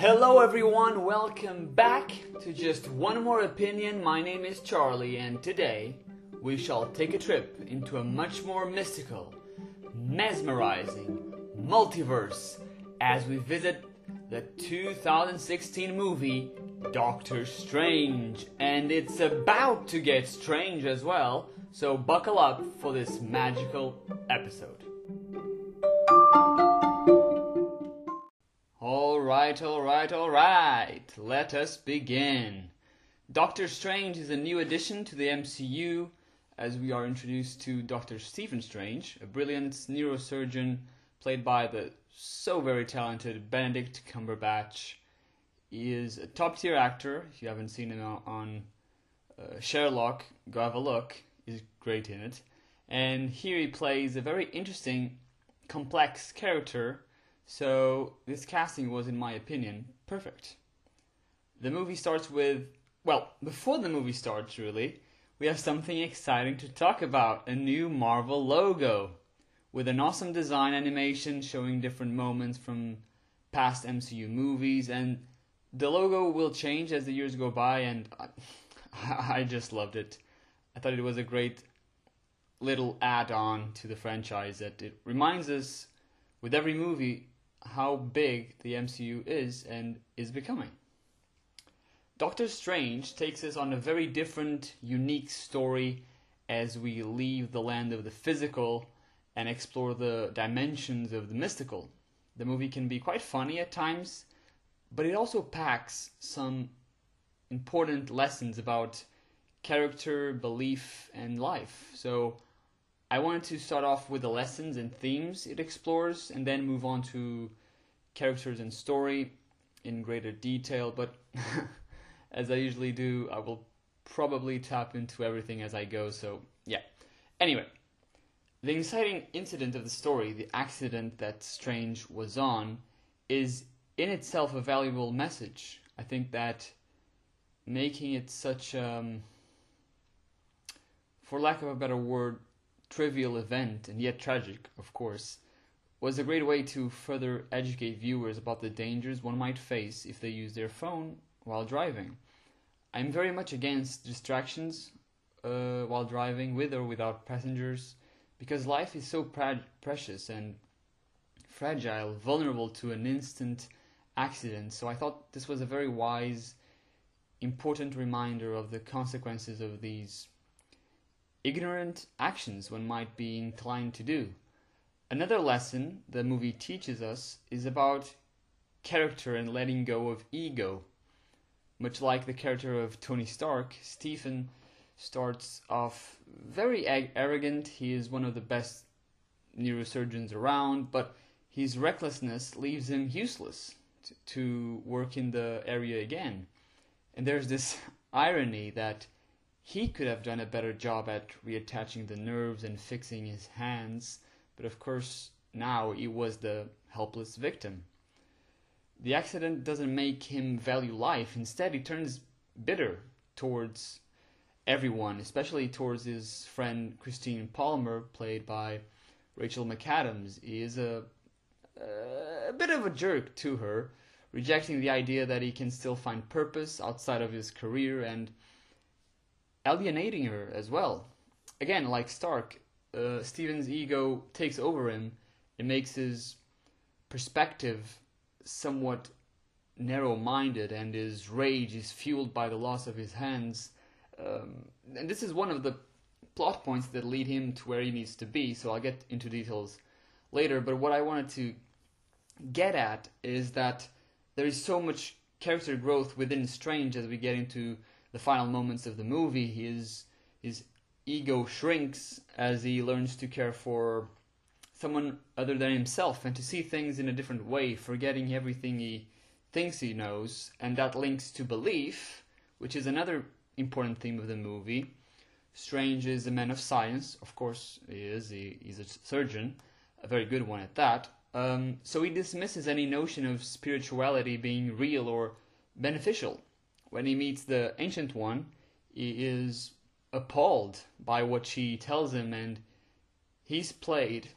Hello, everyone. Welcome back to Just One More Opinion. My name is Charlie, and today we shall take a trip into a much more mystical, mesmerizing multiverse as we visit the 2016 movie Doctor Strange. And it's about to get strange as well, so buckle up for this magical episode. Alright, alright, alright. Let us begin. Doctor Strange is a new addition to the MCU as we are introduced to Dr. Stephen Strange, a brilliant neurosurgeon played by the so very talented Benedict Cumberbatch. He is a top tier actor. If you haven't seen him on uh, Sherlock, go have a look. He's great in it. And here he plays a very interesting, complex character so this casting was, in my opinion, perfect. The movie starts with, well, before the movie starts, really, we have something exciting to talk about a new Marvel logo with an awesome design animation showing different moments from past MCU movies, and the logo will change as the years go by, and I, I just loved it. I thought it was a great little add on to the franchise that it reminds us with every movie how big the MCU is and is becoming. Doctor Strange takes us on a very different, unique story as we leave the land of the physical and explore the dimensions of the mystical. The movie can be quite funny at times, but it also packs some important lessons about character, belief, and life. So I wanted to start off with the lessons and themes it explores and then move on to characters and story in greater detail. But as I usually do, I will probably tap into everything as I go. So, yeah. Anyway, the inciting incident of the story, the accident that Strange was on, is in itself a valuable message. I think that making it such um, for lack of a better word trivial event, and yet tragic, of course, was a great way to further educate viewers about the dangers one might face if they use their phone while driving. I'm very much against distractions uh, while driving, with or without passengers, because life is so pre- precious and fragile, vulnerable to an instant accident. So I thought this was a very wise, important reminder of the consequences of these ignorant actions one might be inclined to do. Another lesson the movie teaches us is about character and letting go of ego. Much like the character of Tony Stark, Stephen starts off very ag- arrogant. He is one of the best neurosurgeons around, but his recklessness leaves him useless to, to work in the area again. And there's this irony that he could have done a better job at reattaching the nerves and fixing his hands, but of course now he was the helpless victim. The accident doesn't make him value life, instead, he turns bitter towards everyone, especially towards his friend Christine Palmer, played by Rachel McAdams. He is a, a bit of a jerk to her, rejecting the idea that he can still find purpose outside of his career and alienating her as well. Again, like Stark, uh, Stephen's ego takes over him and makes his perspective somewhat narrow minded, and his rage is fueled by the loss of his hands. Um, and this is one of the plot points that lead him to where he needs to be, so I'll get into details later. But what I wanted to get at is that there is so much character growth within Strange as we get into the final moments of the movie, his his ego shrinks as he learns to care for someone other than himself and to see things in a different way, forgetting everything he thinks he knows, and that links to belief, which is another important theme of the movie. Strange is a man of science, of course he is. He, he's a surgeon, a very good one at that. Um, so he dismisses any notion of spirituality being real or beneficial when he meets the Ancient One, he is appalled by what she tells him, and he's played,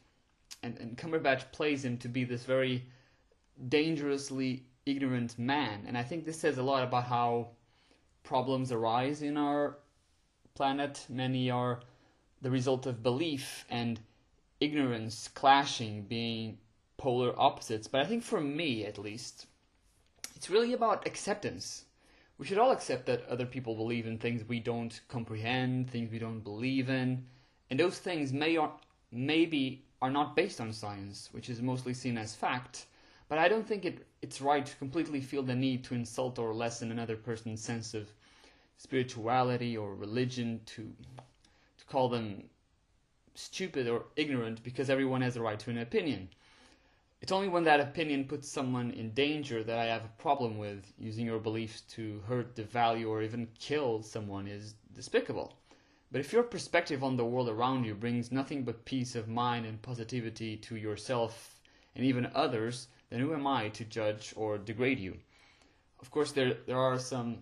and, and Cumberbatch plays him to be this very dangerously ignorant man. And I think this says a lot about how problems arise in our planet. Many are the result of belief and ignorance clashing, being polar opposites. But I think for me, at least, it's really about acceptance. We should all accept that other people believe in things we don't comprehend, things we don't believe in, and those things may or maybe are not based on science, which is mostly seen as fact. But I don't think it, it's right to completely feel the need to insult or lessen another person's sense of spirituality or religion, to to call them stupid or ignorant because everyone has a right to an opinion. It's only when that opinion puts someone in danger that I have a problem with using your beliefs to hurt, devalue, or even kill someone is despicable. But if your perspective on the world around you brings nothing but peace of mind and positivity to yourself and even others, then who am I to judge or degrade you? Of course, there, there are some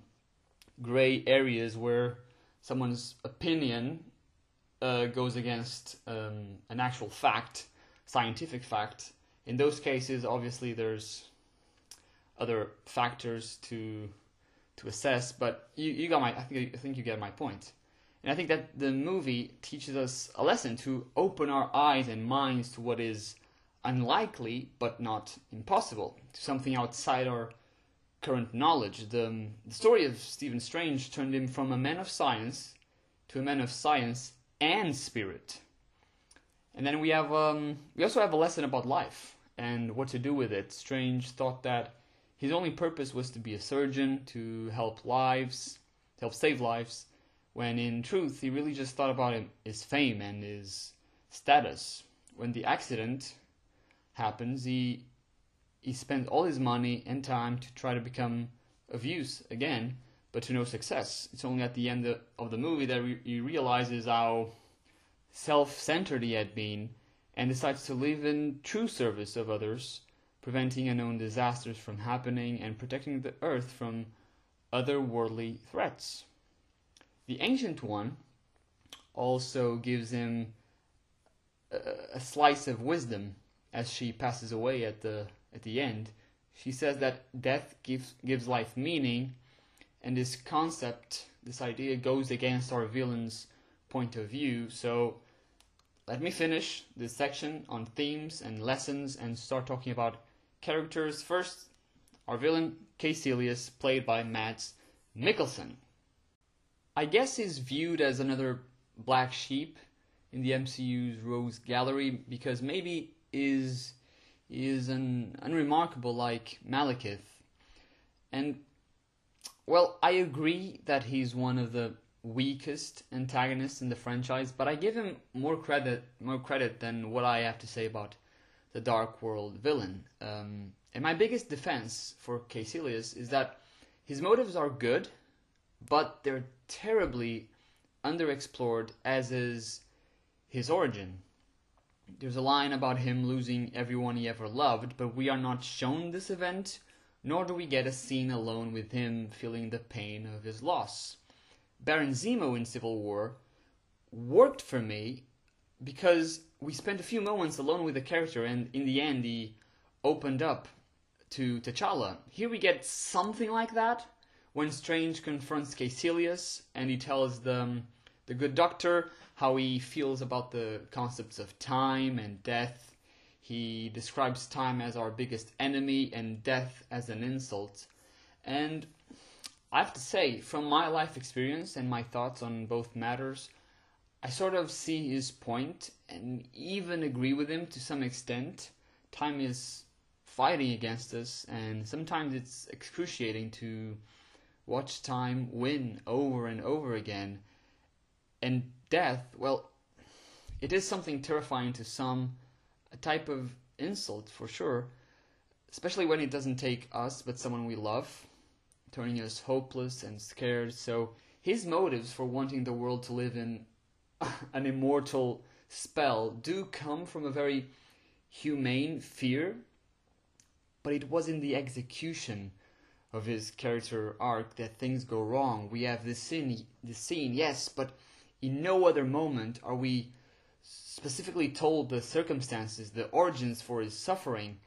gray areas where someone's opinion uh, goes against um, an actual fact, scientific fact. In those cases, obviously, there's other factors to to assess, but you, you got my I think I think you get my point. And I think that the movie teaches us a lesson to open our eyes and minds to what is unlikely but not impossible, to something outside our current knowledge. The, the story of Stephen Strange turned him from a man of science to a man of science and spirit. And then we have um, we also have a lesson about life and what to do with it. Strange thought that his only purpose was to be a surgeon, to help lives, to help save lives, when in truth he really just thought about his fame and his status. When the accident happens, he he spends all his money and time to try to become of use again, but to no success. It's only at the end of the movie that he realizes how self-centered he had been and decides to live in true service of others, preventing unknown disasters from happening and protecting the earth from otherworldly threats. The Ancient One also gives him a, a slice of wisdom as she passes away at the at the end. She says that death gives gives life meaning, and this concept, this idea, goes against our villain's point of view. So, let me finish this section on themes and lessons and start talking about characters. First, our villain, Kaecilius, played by Mads Mikkelsen. I guess he's viewed as another black sheep in the MCU's Rose Gallery because maybe is is an unremarkable like Malekith. And well, I agree that he's one of the weakest antagonist in the franchise, but I give him more credit more credit than what I have to say about the Dark World villain. Um, and my biggest defense for Kaecilius is that his motives are good, but they're terribly underexplored, as is his origin. There's a line about him losing everyone he ever loved, but we are not shown this event, nor do we get a scene alone with him feeling the pain of his loss. Baron Zemo in Civil War worked for me because we spent a few moments alone with the character, and in the end, he opened up to T'Challa. Here we get something like that when Strange confronts Kaecilius and he tells the, the good doctor how he feels about the concepts of time and death. He describes time as our biggest enemy and death as an insult. And I have to say, from my life experience and my thoughts on both matters, I sort of see his point and even agree with him to some extent. Time is fighting against us, and sometimes it's excruciating to watch time win over and over again. And death, well, it is something terrifying to some, a type of insult for sure, especially when it doesn't take us but someone we love, turning us hopeless and scared. So his motives for wanting the world to live in an immortal spell do come from a very humane fear, but it was in the execution of his character arc that things go wrong. We have the scene, this scene, yes, but in no other moment are we specifically told the circumstances, the origins for his suffering,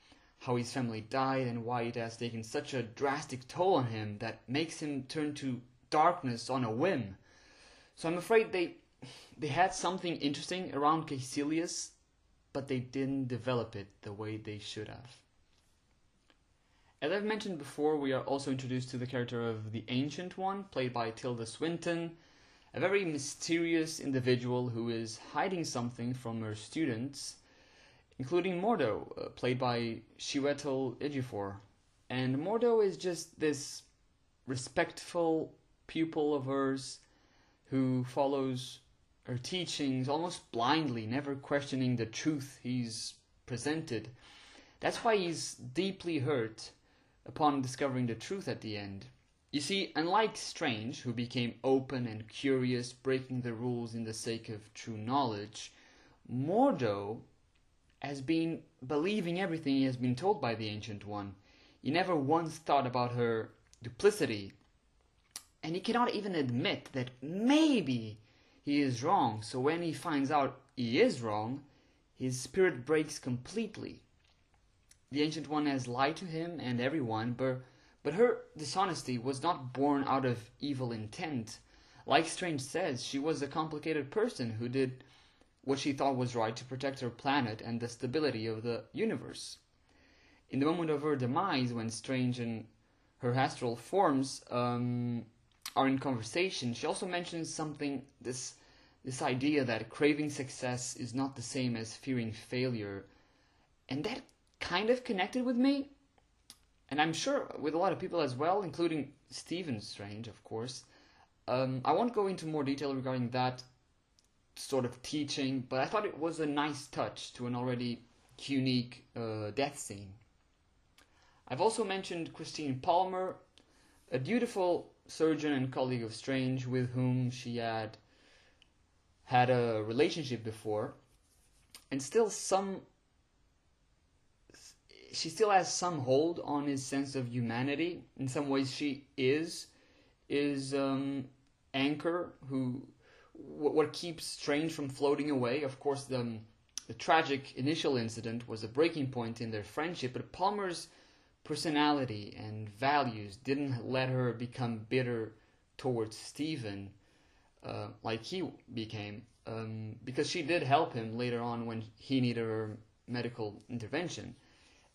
how his family died and why it has taken such a drastic toll on him that makes him turn to darkness on a whim. So I'm afraid they they had something interesting around Kaecilius, but they didn't develop it the way they should have. As I've mentioned before, we are also introduced to the character of the Ancient One, played by Tilda Swinton, a very mysterious individual who is hiding something from her students, including Mordo, uh, played by Chiwetel Ejiofor. And Mordo is just this respectful pupil of hers who follows her teachings almost blindly, never questioning the truth he's presented. That's why he's deeply hurt upon discovering the truth at the end. You see, unlike Strange, who became open and curious, breaking the rules in the sake of true knowledge, Mordo has been believing everything he has been told by the Ancient One. He never once thought about her duplicity, and he cannot even admit that maybe he is wrong. So when he finds out he is wrong, his spirit breaks completely. The Ancient One has lied to him and everyone, but, but her dishonesty was not born out of evil intent. Like Strange says, she was a complicated person who did what she thought was right to protect her planet and the stability of the universe. In the moment of her demise, when Strange and her astral forms um, are in conversation, she also mentions something this this idea that craving success is not the same as fearing failure, and that kind of connected with me, and I'm sure with a lot of people as well, including Stephen Strange, of course. Um, I won't go into more detail regarding that sort of teaching, but I thought it was a nice touch to an already unique uh, death scene. I've also mentioned Christine Palmer, a beautiful surgeon and colleague of Strange with whom she had had a relationship before, and still some she still has some hold on his sense of humanity. In some ways, she is is um, anchor who what, keeps Strange from floating away. Of course, the the tragic initial incident was a breaking point in their friendship, but Palmer's personality and values didn't let her become bitter towards Stephen uh, like he became, um, because she did help him later on when he needed her medical intervention.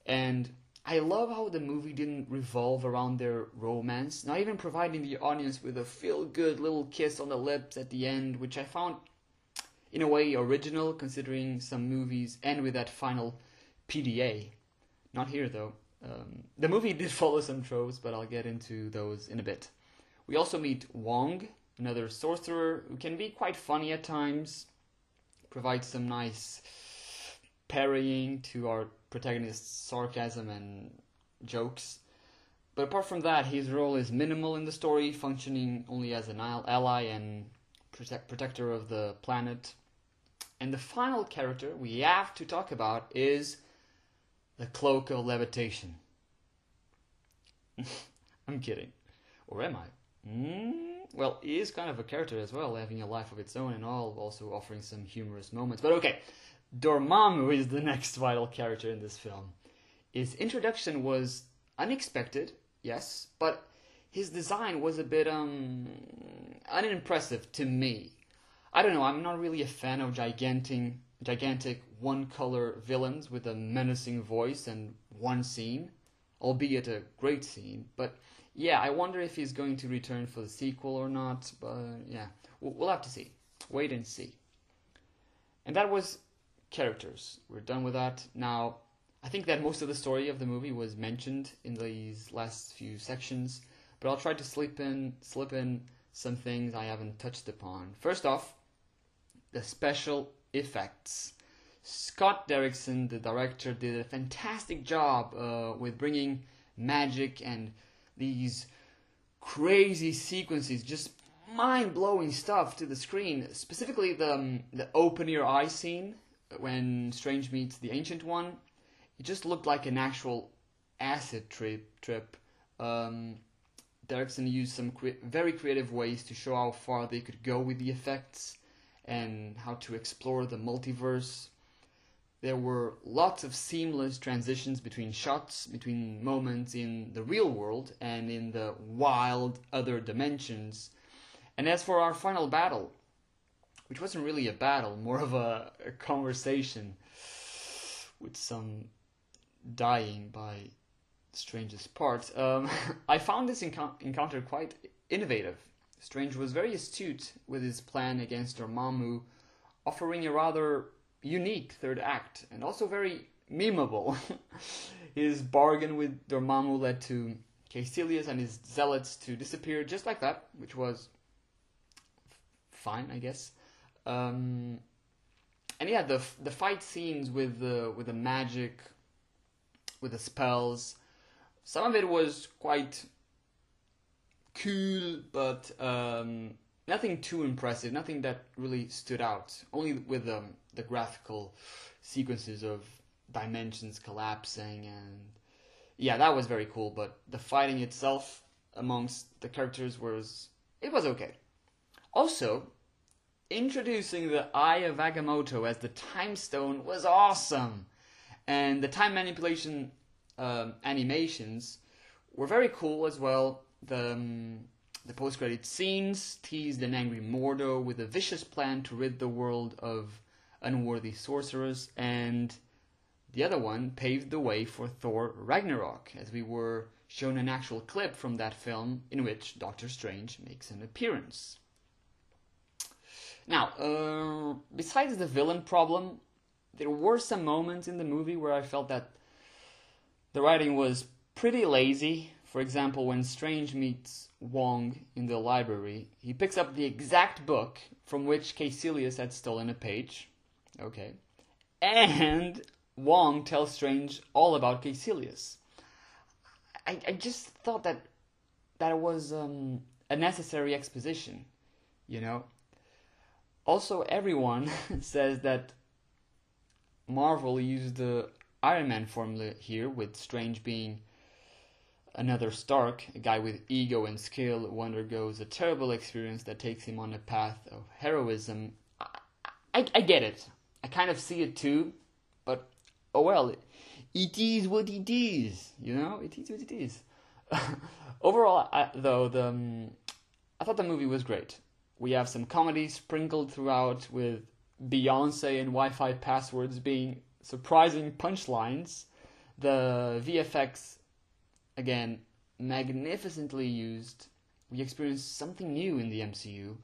And I love how the movie didn't revolve around their romance, not even providing the audience with a feel good little kiss on the lips at the end, which I found in a way original considering some movies end with that final PDA. Not here though. Um, the movie did follow some tropes, but I'll get into those in a bit. We also meet Wong, another sorcerer who can be quite funny at times, provides some nice parrying to our protagonist's sarcasm and jokes. But apart from that, his role is minimal in the story, functioning only as an ally and protect- protector of the planet. And the final character we have to talk about is the Cloak of Levitation. I'm kidding. Or am I? Mm, well, he is kind of a character as well, having a life of its own and all, also offering some humorous moments. But okay, Dormammu is the next vital character in this film. His introduction was unexpected, yes, but his design was a bit um unimpressive to me. I don't know, I'm not really a fan of gigantic gigantic one color villains with a menacing voice and one scene, albeit a great scene, but yeah, I wonder if he's going to return for the sequel or not, but yeah, we'll have to see. Wait and see. And that was characters. We're done with that. Now, I think that most of the story of the movie was mentioned in these last few sections, but I'll try to slip in slip in some things I haven't touched upon. First off, the special effects. Scott Derrickson, the director, did a fantastic job uh, with bringing magic and these crazy sequences, just mind blowing stuff to the screen. Specifically, the um, the open your eye scene when Strange meets the Ancient One, it just looked like an actual acid trip. Trip. Um, Derrickson used some cre- very creative ways to show how far they could go with the effects and how to explore the multiverse. there were lots of seamless transitions between shots, between moments in the real world and in the wild other dimensions. And as for our final battle, which wasn't really a battle, more of a, a conversation with some dying by strangest part, um, I found this encou- encounter quite innovative. Strange was very astute with his plan against Dormammu, offering a rather unique third act and also very memeable. his bargain with Dormammu led to Kaecilius and his zealots to disappear just like that, which was fine, I guess. Um, and yeah, the the fight scenes with the with the magic, with the spells, some of it was quite cool, but um, nothing too impressive, nothing that really stood out. Only with um, the graphical sequences of dimensions collapsing and yeah, that was very cool. But the fighting itself amongst the characters was it was okay. Also, introducing the Eye of Agamotto as the Time Stone was awesome, and the time manipulation um, animations were very cool as well. The um, the post-credit scenes teased an angry Mordo with a vicious plan to rid the world of unworthy sorcerers, and the other one paved the way for Thor Ragnarok, as we were shown an actual clip from that film in which Doctor Strange makes an appearance. Now, uh, besides the villain problem, there were some moments in the movie where I felt that the writing was pretty lazy for example, when Strange meets Wong in the library, he picks up the exact book from which Kaecilius had stolen a page. Okay. And Wong tells Strange all about Kaecilius. I, I just thought that that was um, a necessary exposition, you know. Also, everyone says that Marvel used the Iron Man formula here, with Strange being Another Stark, a guy with ego and skill, who undergoes a terrible experience that takes him on a path of heroism. I, I, I get it. I kind of see it too, but oh well, it is what it is. You know, it is what it is. Overall, I, though, the um, I thought the movie was great. We have some comedy sprinkled throughout with Beyonce and Wi-Fi passwords being surprising punchlines. The VFX again, magnificently used. We experience something new in the MCU.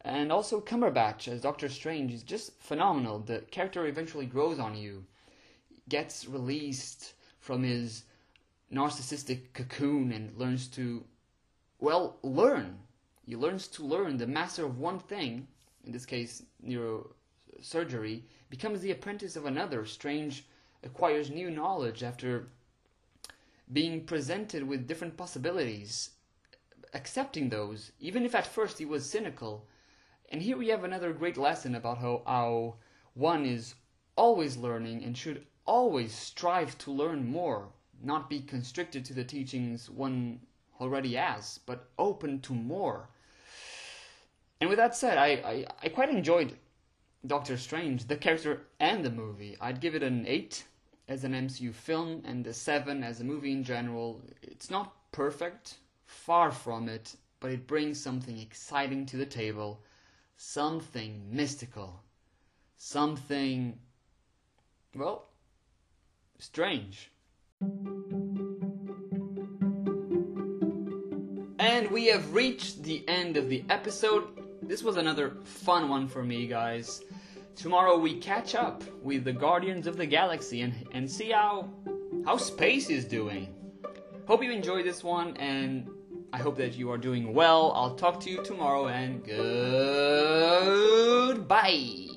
And also Cumberbatch as Doctor Strange is just phenomenal. The character eventually grows on you, gets released from his narcissistic cocoon and learns to, well, learn. He learns to learn. The master of one thing, in this case, neurosurgery, becomes the apprentice of another. Strange acquires new knowledge after being presented with different possibilities, accepting those, even if at first he was cynical. And here we have another great lesson about how, how one is always learning and should always strive to learn more, not be constricted to the teachings one already has, but open to more. And with that said, I, I, I quite enjoyed Doctor Strange, the character and the movie. I'd give it an 8 as an MCU film and a Seven as a movie in general, it's not perfect, far from it, but it brings something exciting to the table, something mystical, something, well, strange. And we have reached the end of the episode. This was another fun one for me, guys. Tomorrow we catch up with the Guardians of the Galaxy and, and see how how space is doing. Hope you enjoyed this one and I hope that you are doing well. I'll talk to you tomorrow and goodbye.